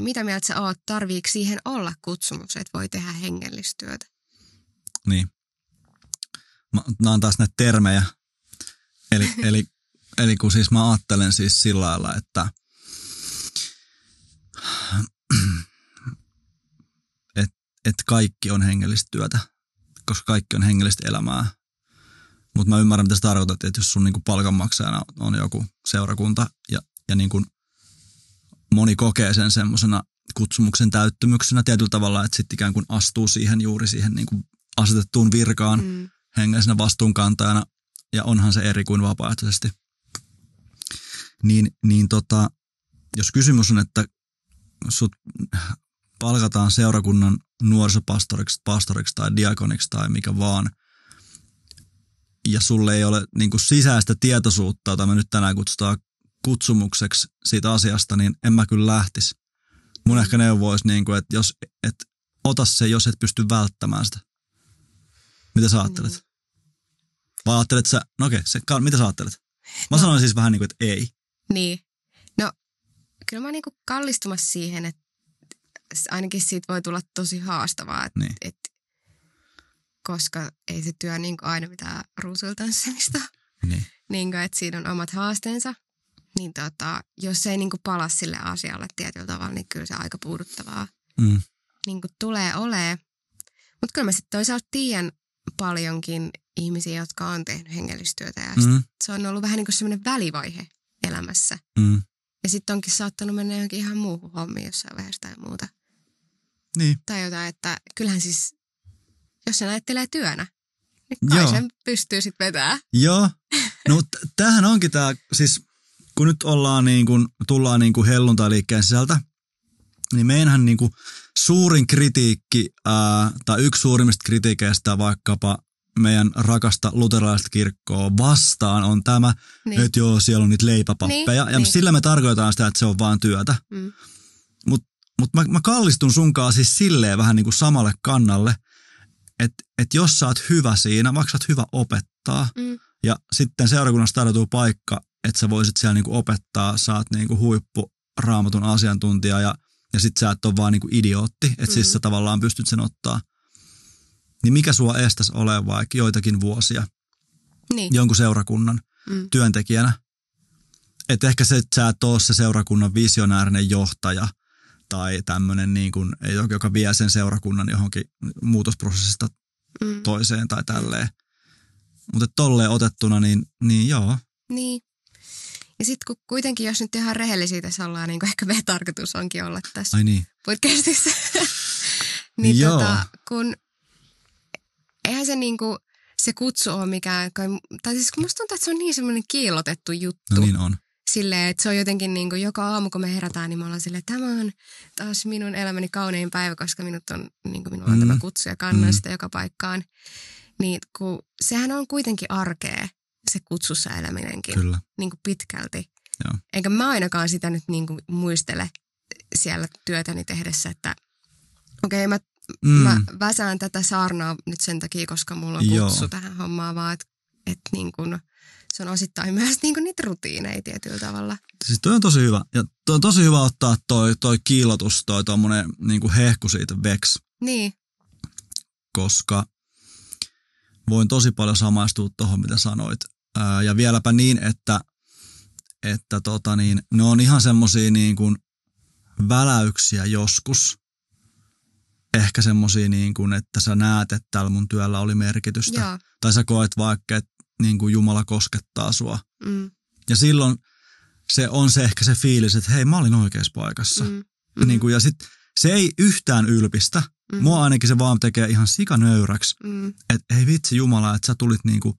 mitä mieltä sä oot, tarviiko siihen olla kutsumus, että voi tehdä hengellistyötä? Niin. Mä, nämä on taas näitä termejä. Eli, eli, eli kun siis mä ajattelen siis sillä lailla, että et, et kaikki on hengellistä työtä, koska kaikki on hengellistä elämää. Mutta mä ymmärrän, mitä sä tarkoitat, että jos sun niinku palkanmaksajana on joku seurakunta ja, ja niinku moni kokee sen semmoisena kutsumuksen täyttymyksenä tietyllä tavalla, että sitten ikään kuin astuu siihen juuri siihen niinku asetettuun virkaan. Mm. hengellisenä vastuunkantajana, ja onhan se eri kuin vapaaehtoisesti. Niin, niin tota, jos kysymys on, että sut palkataan seurakunnan nuorisopastoriksi, pastoriksi tai diakoniksi tai mikä vaan, ja sulle ei ole niin kuin sisäistä tietoisuutta, jota me nyt tänään kutsutaan kutsumukseksi siitä asiasta, niin en mä kyllä lähtisi. Mun ehkä neuvo olisi, niin kuin, että jos, et, ota se, jos et pysty välttämään sitä. Mitä sä ajattelet? Mm. Vai ajattelet sä, no okei, se, mitä sä ajattelet? Mä sanoin siis vähän niin kuin, että ei. Niin. No, kyllä mä oon niinku kallistumassa siihen, että ainakin siitä voi tulla tosi haastavaa, et, Niin. et, koska ei se työ niinku aina mitään ruusuiltanssimista. Niin. Niin että siinä on omat haasteensa. Niin tota, jos ei niinku pala sille asialle tietyllä tavalla, niin kyllä se aika puuduttavaa Mm. niin tulee olee. Mutta kyllä mä sitten toisaalta tiedän paljonkin ihmisiä, jotka on tehnyt hengellistyötä ja Mm. se on ollut vähän niin kuin semmoinen välivaihe elämässä. Mm. Ja sitten onkin saattanut mennä johonkin ihan muuhun hommiin jossain vaiheessa tai muuta. Niin. Tai jotain, että kyllähän siis, jos sen ajattelee työnä, niin kai Joo. sen pystyy sitten vetämään. Joo. No tämähän onkin tämä, siis kun nyt ollaan niin kuin, tullaan niin kuin helluntailiikkeen sisältä, niin meidänhän niin kuin suurin kritiikki, ää, tai yksi suurimmista kritiikeistä vaikkapa meidän rakasta luterilaista kirkkoa vastaan on tämä, Niin. että joo, siellä on niitä leipäpappeja. Niin, ja niin. sillä me tarkoitetaan sitä, että se on vaan työtä. Mm. Mutta mut mä, mä kallistun sunkaan siis silleen vähän niin kuin samalle kannalle, että et jos sä oot hyvä siinä, vaikka sä oot hyvä opettaa, Mm. ja sitten seurakunnassa tarjotuu paikka, että sä voisit siellä niinku opettaa, sä oot niinku huippu raamatun asiantuntija ja, ja sit sä et ole vaan niinku idiootti, että mm. siis Mm. sä tavallaan pystyt sen ottaa. Niin mikä sua estäisi ole vaikka joitakin vuosia Niin. jonkun seurakunnan Mm. työntekijänä? Että ehkä se, että sä et ole se seurakunnan visionäärinen johtaja tai tämmöinen, niin kuin, joka vie sen seurakunnan johonkin muutosprosessista mm. toiseen tai tälleen. Mutta tolleen otettuna, niin, niin joo. Niin. Ja sitten kun kuitenkin, jos nyt ihan rehellisiä tässä ollaan, niin kuin ehkä meidän tarkoitus onkin olla tässä Ai niin. podcastissa, niin Joo. tota, kun eihän se niinku, se kutsu ole mikään, tai siis kun musta tuntuu, että se on niin semmoinen kiilotettu juttu. No niin on. Silleen, että se on jotenkin niin kuin joka aamu, kun me herätään, niin me ollaan silleen, tämä on taas minun elämäni kaunein päivä, koska minut on, niin kuin minulla on mm. tämä kutsu ja kannan mm. sitä joka paikkaan. Niin kun, sehän on kuitenkin arkea, se kutsussa eläminenkin. Kyllä. Niin kuin pitkälti. Joo. Enkä mä ainakaan sitä nyt niin kuin muistele siellä työtäni tehdessä, että okei, okay, mä, mm. mä väsään tätä saarnaa nyt sen takia, koska mulla on kutsu Joo. tähän hommaan, vaan että et niin kuin, se on osittain myös niin kuin niitä rutiineja tietyllä tavalla. Siis toi on tosi hyvä. Ja toi on tosi hyvä ottaa toi, toi kiilotus, toi tommonen niin kuin hehku siitä veks. Niin. Koska voin tosi paljon samaistua tuohon, mitä sanoit. Ää, ja vieläpä niin, että, että tota niin, ne on ihan semmosia niin kuin väläyksiä joskus. Ehkä semmosia niin kuin, että sä näet, että tällä mun työllä oli merkitystä. Joo. Tai sä koet vaikka, että niin kuin Jumala koskettaa sua. Mm. Ja silloin se on se ehkä se fiilis, että hei mä olin oikeassa paikassa. Mm. Mm. Niin kuin, ja sit se ei yhtään ylpistä. Mm. Mua ainakin se vaan tekee ihan sikanöyräksi. Mm. Että ei vitsi Jumala, että sä tulit niinku,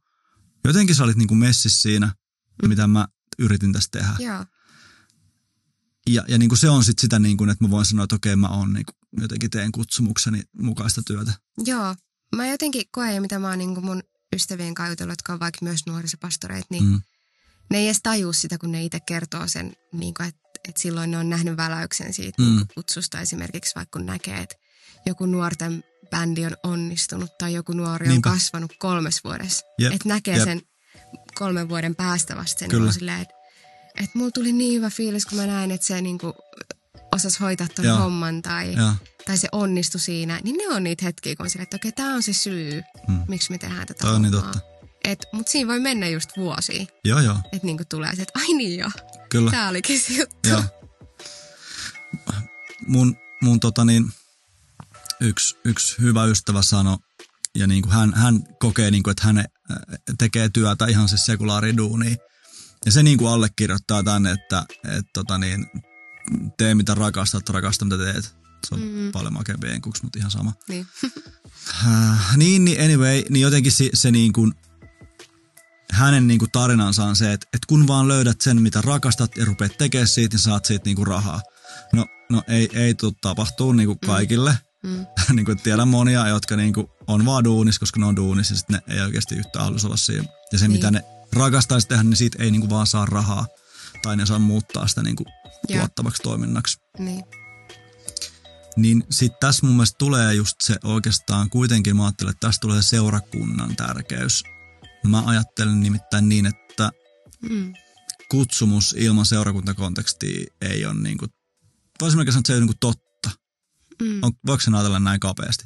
jotenkin sä olit niinku messissä siinä, mm. mitä mä yritin tässä tehdä. Joo. Ja, ja niinku se on sitten sitä, niinku, että mä voin sanoa, että okei mä oon niinku, jotenkin teen kutsumukseni mukaista työtä. Joo. Mä jotenkin koen, mitä mä oon niinku mun ystävien kanssa jotka on vaikka myös nuorisopastoreita, niin mm. ne ei edes tajua sitä, kun ne itse kertoo sen, niinku, että et silloin ne on nähnyt väläyksen siitä mm. niinku kutsusta esimerkiksi, vaikka kun näkee, että joku nuorten bändi on onnistunut tai joku nuori Niinpä. on kasvanut kolmes vuodessa. Yep. Että näkee Jep. sen kolmen vuoden päästä vasta sen. Kyllä. Silleen, että et mulla tuli niin hyvä fiilis, kun mä näin, että se niinku osasi hoitaa ton Joo. homman tai, Joo. tai se onnistui siinä. Niin ne on niitä hetkiä, kun on silleen, että okei, tämä on se syy, Mm. miksi me tehdään tätä Toi on niin totta. Et, mut siinä voi mennä just vuosia, Joo, joo, että niinku tulee se, että ai niin joo, kyllä. tää olikin se juttu. Joo. Mun, mun tota niin, yksi, yksi hyvä ystävä sanoi, ja niin kuin hän, hän kokee, niin kuin, että hän tekee työtä ihan siis sekulaariduunia. Ja se niin kuin allekirjoittaa tänne, että et, tota niin, tee mitä rakastat, rakasta mitä teet. Se on Mm. mm. paljon makempi enkuksi, mutta ihan sama. Niin. Äh, niin, niin anyway, niin jotenkin se, se niin kuin, hänen niin kuin tarinansa on se, että, että kun vaan löydät sen, mitä rakastat ja rupeat tekemään siitä, niin saat siitä niin kuin rahaa. No, no ei, ei tule tapahtuu niin kuin kaikille. Mm. niin kuin tiedän monia, jotka niin kuin on vaan duunis, koska ne on duunis ja sitten ne ei oikeasti yhtään halus olla siinä. Ja se, Niin. mitä ne rakastaisi tehdä, niin siitä ei niin kuin vaan saa rahaa. Tai ne saa muuttaa sitä niin kuin tuottavaksi toiminnaksi. Niin. Niin sitten tässä mun mielestä tulee just se oikeastaan kuitenkin, mä ajattelen, että tässä tulee se seurakunnan tärkeys. Mä ajattelen nimittäin niin, että Mm. kutsumus ilman seurakuntakontekstia ei ole niin kuin, voisin sanoa, että se ei ole niin kuin totta. Mm. On, voiko sen ajatella näin kapeasti?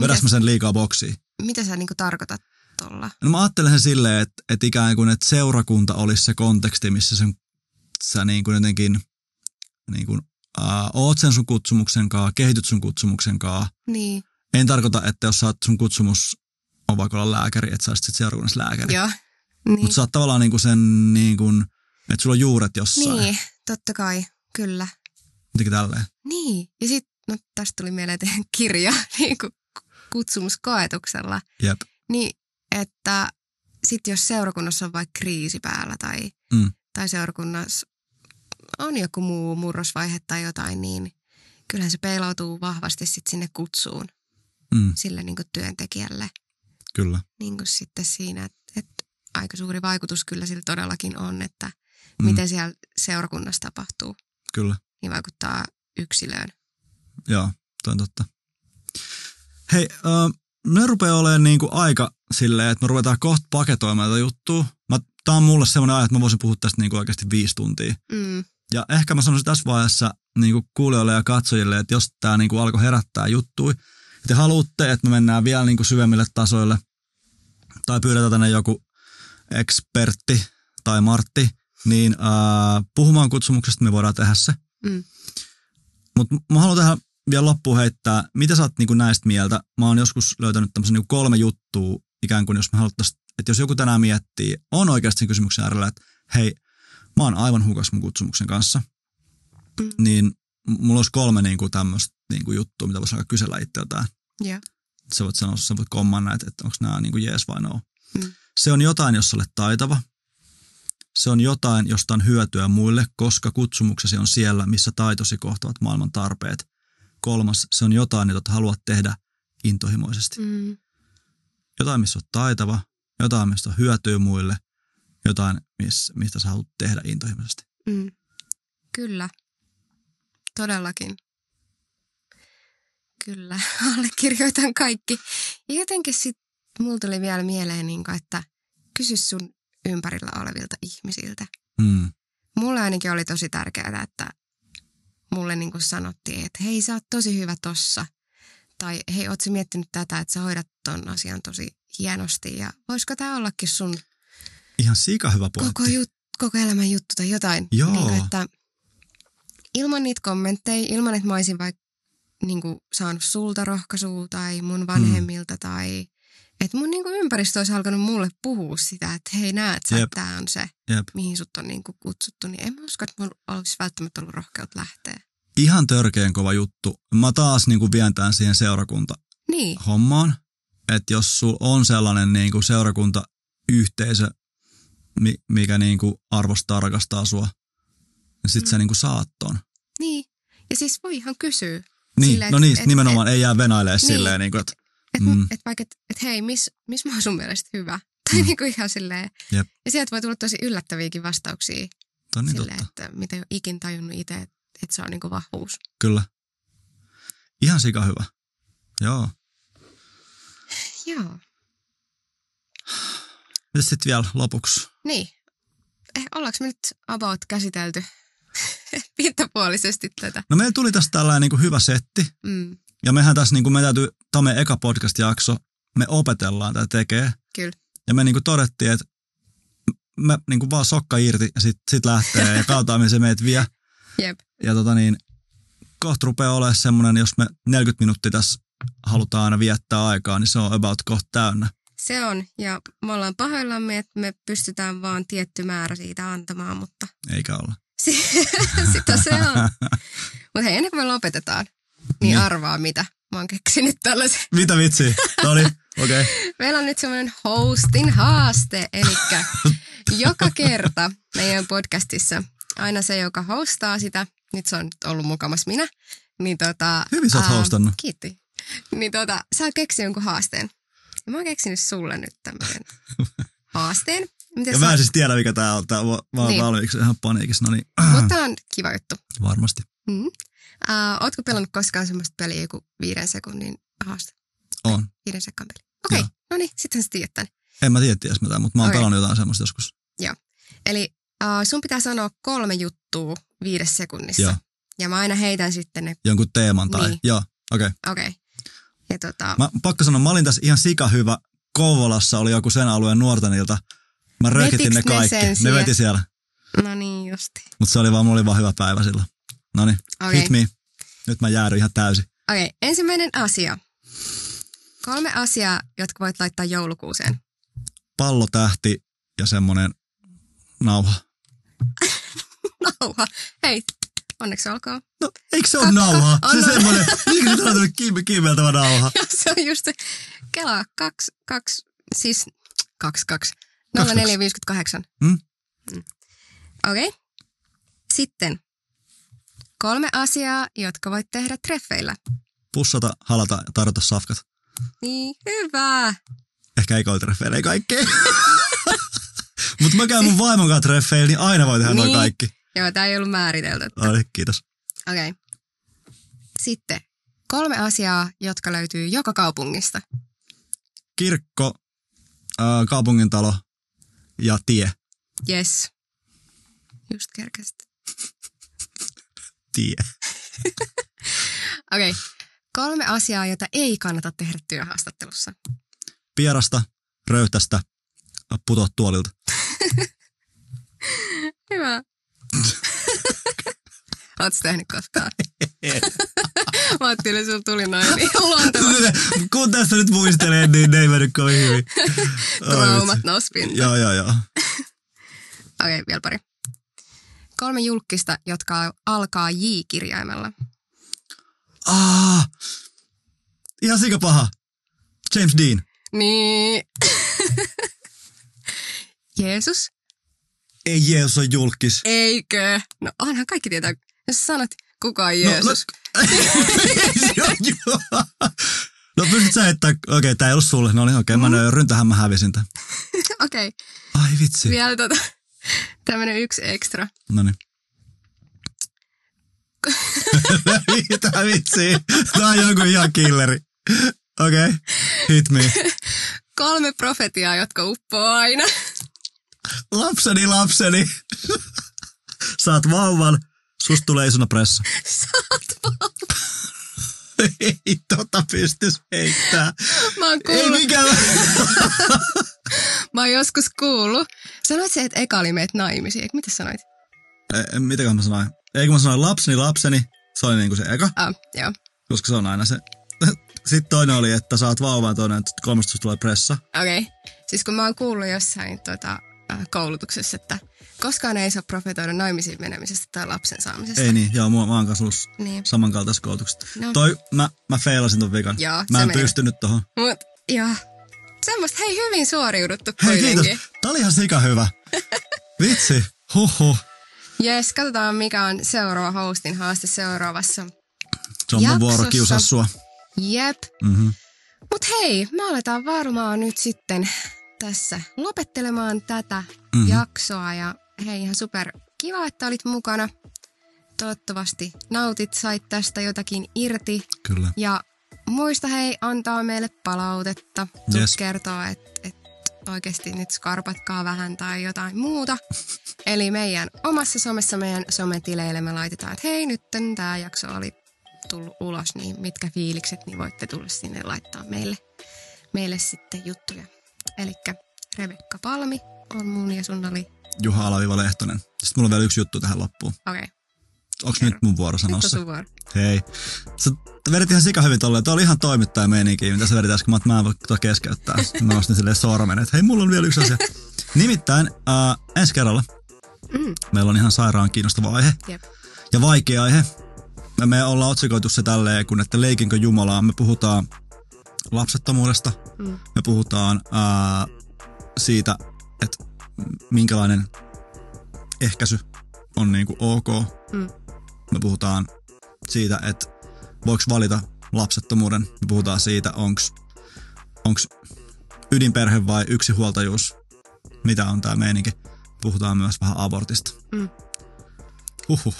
Vedäs mä sen liikaa boksiin? Mitä sä niinku tarkoitat tuolla? No mä ajattelen sen silleen, että, että ikään kuin, että seurakunta olisi se konteksti, missä sen, sä niin kuin jotenkin niin kuin, uh, oot sen sun kutsumuksen kaa, kehityt sun kutsumuksen kaa. Niin. En tarkoita, että jos sä sun kutsumus on vaikka olla lääkäri, että sä olisit sit seurakunnassa lääkäri. Joo. Niin. Mutta sä oot tavallaan niin kuin sen, niin kuin, että sulla on juuret jossain. niin, totta kai, kyllä. Jotenkin tälleen. Niin, ja sitten, no tästä tuli mieleen teidän kirja niin kuin kutsumuskoetuksella. Jep. Niin, että sitten jos seurakunnassa on vaikka kriisi päällä tai, Mm. tai seurakunnassa on joku muu murrosvaihe tai jotain, niin kyllähän se peilautuu vahvasti sitten sinne kutsuun Mm, sille niin kuin työntekijälle. kyllä. Niin kuin sitten siinä, että, että aika suuri vaikutus kyllä sillä todellakin on, että Mm. miten siellä seurakunnassa tapahtuu, Kyllä. niin vaikuttaa yksilöön. Joo, toi on totta. Hei, äh, ne rupeaa olemaan niinku aika silleen, että me ruvetaan kohta paketoimaan tätä juttua. Mä, tää on mulle semmoinen aja, että mä voisin puhua tästä niinku oikeasti viisi tuntia. Mm, Ja ehkä mä sanoisin tässä vaiheessa niinku kuulijoille ja katsojille, että jos tää niinku alkoi herättää juttui, te haluatte, että me mennään vielä niinku syvemmille tasoille, tai pyydetään tänne joku ekspertti tai Martti, niin äh, puhumaan kutsumuksesta me voidaan tehdä se. mm, Mutta mä haluan tähän vielä loppuun heittää, mitä sä oot niinku näistä mieltä? Mä oon joskus löytänyt tämmöisen niinku kolme juttua, ikään kuin jos me haluttaisiin, että jos joku tänään miettii, on oikeasti sen kysymyksen äärellä, että hei, mä oon aivan hukas mun kutsumuksen kanssa, Mm. niin mulla olisi kolme niinku tämmöistä niinku juttua, mitä voisi alkaa kysellä itseltään. Joo. Sä voit sanoa, sä voit kommanna, että, että onko nämä niinku jees vai no. Mm. Se on jotain, jos olet taitava. Se on jotain, josta on hyötyä muille, koska kutsumuksesi on siellä, missä taitosi kohtavat maailman tarpeet. Kolmas, se on jotain, jota haluat tehdä intohimoisesti. Mm. Jotain, missä olet taitava, jotain, mistä on hyötyä muille, jotain, miss, mistä sä haluat tehdä intohimoisesti. Mm. Kyllä. Todellakin. Kyllä, allekirjoitan kaikki. Ja jotenkin sitten mulla tuli vielä mieleen, niin kuin, että kysy sun ympärillä olevilta ihmisiltä. Mm. Mulle ainakin oli tosi tärkeää, että mulle niin kuin sanottiin, että hei sä oot tosi hyvä tossa. Tai hei, oot sä miettinyt tätä, että sä hoidat ton asian tosi hienosti ja voisiko tämä ollakin sun Ihan sika hyvä pointti. koko, jut, koko elämän juttu tai jotain. Joo. Niin kuin, että ilman niitä kommentteja, ilman että mä olisin vaikka niin kuin, saanut sulta rohkaisua tai mun vanhemmilta mm. tai että mun niin kuin, ympäristö olisi alkanut mulle puhua sitä, että hei näet sä, Jep. että tämä on se, Jep. mihin sut on niin kuin, kutsuttu, niin en mä usko, että mulla olisi välttämättä ollut rohkeutta lähteä. Ihan törkeän kova juttu. Mä taas niin kuin vien tämän siihen seurakunta Niin, hommaan, että jos sul on sellainen niin kuin seurakuntayhteisö, mi- mikä niin kuin arvostaa, rakastaa sua, niin sit Mm. sä niin kuin saat ton. niin. Ja siis voi ihan kysyä. Niin, Silleen, no et- niin, et- nimenomaan ei jää venailemaan Niin. silleen, niin kuin, että Että Mm. et vaikka, että et hei, miss, miss mä oon sun mielestä hyvä? Tai Mm. mm. niin kuin ihan silleen. Jep. Ja sieltä voi tulla tosi yllättäviäkin vastauksia on niin silleen, totta. että mitä ei ole ikin tajunnut itse, että, että se on niin kuin vahvuus. Kyllä. Ihan sika hyvä. Joo. Joo. Mitä sitten vielä lopuksi? Niin. Eh, ollaanko me nyt about käsitelty pintapuolisesti tätä? No meillä tuli tästä tällainen niin kuin hyvä setti. Mm, Ja mehän tässä, niin kuin me täytyy, tämä on meidän eka podcast-jakso, me opetellaan tätä tekee. kyllä. Ja me niin kuin todettiin, että me niin kuin vaan sokka irti ja sitten sit lähtee ja katsotaan, mihin se meitä vie. Jep. Ja tota niin, kohta rupeaa olemaan semmoinen, jos me 40 minuuttia tässä halutaan aina viettää aikaa, niin se on about kohta täynnä. Se on. Ja me ollaan pahoillamme, että me pystytään vaan tietty määrä siitä antamaan, mutta Eikä olla. sitä se on. Mutta hei, ennen kuin me lopetetaan, Niin. niin. arvaa mitä. Mä oon keksinyt tällaisen. Mitä vitsi? No niin, okei. Okay. Meillä on nyt semmoinen hostin haaste, eli joka kerta meidän podcastissa aina se, joka hostaa sitä, nyt se on ollut mukamas minä, niin tota... Hyvin sä oot ää, hostannut. Kiitti. Niin tota, saa keksiä jonkun haasteen. Ja mä oon keksinyt sulle nyt tämmöisen haasteen. Miten Ja mä en siis tiedä, mikä tää on. Tää, mä oon Niin. valmiiksi ihan paniikissa. No niin, Mutta tää on kiva juttu. varmasti. Mm. Uh, ootko pelannut koskaan semmoista peliä joku viiden sekunnin haaste? On. Viiden sekunnin peli. Okei, Joo. okay. no niin, sittenhän sä tiedät tän. En mä tiedä, ties mitään, mutta mä oon Okei. pelannut jotain semmoista joskus. Eli uh, sun pitää sanoa kolme juttua viides sekunnissa. Joo. Ja mä aina heitän sitten ne, Jonkun teeman tai... Niin. Joo, okei. Okay. okei. Okay. Ja tota, Mä pakko sanoa, mä olin tässä ihan sika hyvä. Kouvolassa oli joku sen alueen nuorten ilta. Mä rökitin ne ne kaikki. Ne siellä? veti siellä. no niin justi. Mutta se oli vaan, mulla oli vaan hyvä päivä silloin. No niin, Okei. hit me. Nyt mä jääryn ihan täysin. Okei, okay. ensimmäinen asia. Kolme asiaa, jotka voit laittaa joulukuuseen. Pallotähti ja semmonen nauha. Nauha. Hei, onneksi olkoon. No, eikö se ole nauha? On, Se on. semmonen, miksi se on kiime, kiimeltävä nauha? Ja se on just se, kelaa kaksi, kaksi, siis kaksi, kaksi. Kaksi, 0458. Hmm? Mm. Okei. Okay. Sitten kolme asiaa, jotka voit tehdä treffeillä. Pussata, halata ja tarjota safkat. Niin, hyvä. Ehkä ei treffeillä, ei kaikkea. Mutta mä käyn mun vaimon kanssa treffeillä, niin aina voi tehdä noin Niin. kaikki. Joo, tämä ei ollut määritelty. No niin, kiitos. Okei. Okay. Sitten kolme asiaa, jotka löytyy joka kaupungista. Kirkko, ää, kaupungintalo ja tie. Yes. Just kerkesit. Tie. Okei. Okay. Kolme asiaa, jota ei kannata tehdä työhaastattelussa. Pierasta, röyhtästä, putoa tuolilta. Hyvä. Ootko tehnyt koskaan? Mä ajattelin, sulla tuli noin niin luontevasti. Kun tässä nyt muistelee, niin ne ei mennyt kovin hyvin. Traumat nousi. Joo, joo, joo. Okei, okay, vielä pari. Kolme julkista, jotka alkaa J-kirjaimella. Ah, ihan sika paha. James Dean. Niin. Jeesus? Ei Jeesus on julkis. Eikö? No onhan kaikki tietää. Jos sä sanot, kuka on No, Jeesus. No, no pystyt sä että okei, okay, tää ei ollut sulle. No niin, okei, okay, mä nöyryn tähän, mä hävisin tän. Okei, okay. Ai vitsi. vielä tota, tämmönen yksi ekstra. No niin. Mitä vitsi? Tää on joku ihan killeri. Okei, okay. hit me. Kolme profetiaa, jotka uppoo aina. Lapseni, lapseni. Saat vauvan, susta tulee isona pressa. Saat vaan. Ei tota pystys heittää. Mä oon Ei kuullut, mikään. Mä oon joskus kuullut. Sanoit se, että eka oli meet naimisiin. Eikö mitä sanoit? Eh, Mitäkään mä sanoin? Ei kun mä sanoin lapseni, lapseni. Se oli niinku se eka, Ah, joo. koska se on aina se. Sitten toinen oli, että saat vauvan, toinen, että kolmesta tulee pressa. Okei. Okay. Siis kun mä oon kuullut jossain tota, äh, koulutuksessa, että koskaan ei saa profetoida naimisiin menemisestä tai lapsen saamisesta. Ei niin, joo, mä, mä oon kanssa ollut Niin. samankaltaisessa koulutuksessa. No. Toi, mä, mä feilasin ton vikan. Joo, mä en meni. pystynyt tohon. Mut, joo. Semmosta, hei, hyvin suoriuduttu Hei, kuitenkin. kiitos. Tää oli ihan sika hyvä. Vitsi. Huhhuh. Jes, katsotaan mikä on seuraava hostin haaste seuraavassa. Se on mun vuoro kiusaa sua. Jep. Mm-hmm. Mut hei, me aletaan varmaan nyt sitten tässä lopettelemaan tätä Mhm. mm-hmm. jaksoa. Ja hei, ihan super kiva, että olit mukana. Toivottavasti nautit, sait tästä jotakin irti. Kyllä. Ja muista hei, antaa meille palautetta. Tuu Yes. kertoa, että et oikeasti nyt skarpatkaa vähän tai jotain muuta. Eli meidän omassa somessa, meidän sometileille me laitetaan, että hei, nyt tämä jakso oli tullut ulos, niin mitkä fiilikset, niin voitte tulla sinne laittaa meille, meille sitten juttuja. Eli Rebekka Palmi on mun ja sun oli, Juha Alaviva Lehtonen. Sitten mulla on vielä yksi juttu tähän loppuun. okei, okay, Onks nyt mun vuoro nyt on vuoro. Hei. Sä vedit ihan sika hyvin tolleen. Tuo oli ihan toimittaja meininki, mitä sä vedit äsken. Mä, että mä en voi tuota keskeyttää. Mä nostin silleen sormen, että hei, mulla on vielä yksi asia. Nimittäin äh, ensi kerralla Mm, meillä on ihan sairaan kiinnostava aihe jep. ja vaikea aihe. Me, me ollaan otsikoitu se tälleen, kun että leikinkö Jumalaa. Me puhutaan lapsettomuudesta. Mm. Me puhutaan ää, siitä, että minkälainen ehkäisy on niinku ok. Mm. Me puhutaan siitä, että voiko valita lapsettomuuden. Me puhutaan siitä, onko onks ydinperhe vai yksinhuoltajuus. Mitä on tämä meininki. Puhutaan myös vähän abortista. Mm. Huhhuh.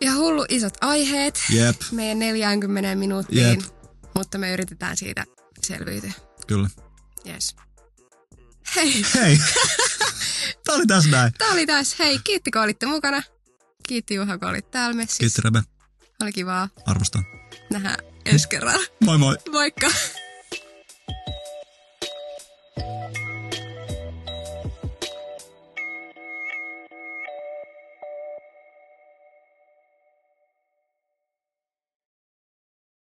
Ja hullu isot aiheet Jep, meidän 40 minuuttiin, Jep. mutta me yritetään siitä selviytyä. kyllä. Yes. Hei, Hei, tää oli tässä näin. tää oli tässä. Hei, kiitti kun olitte mukana. Kiitti Juha kun olit täällä messissä. Kiitti Rebe, Oli kivaa arvostan. nähdä ensi kerralla. Moi moi. Moikka!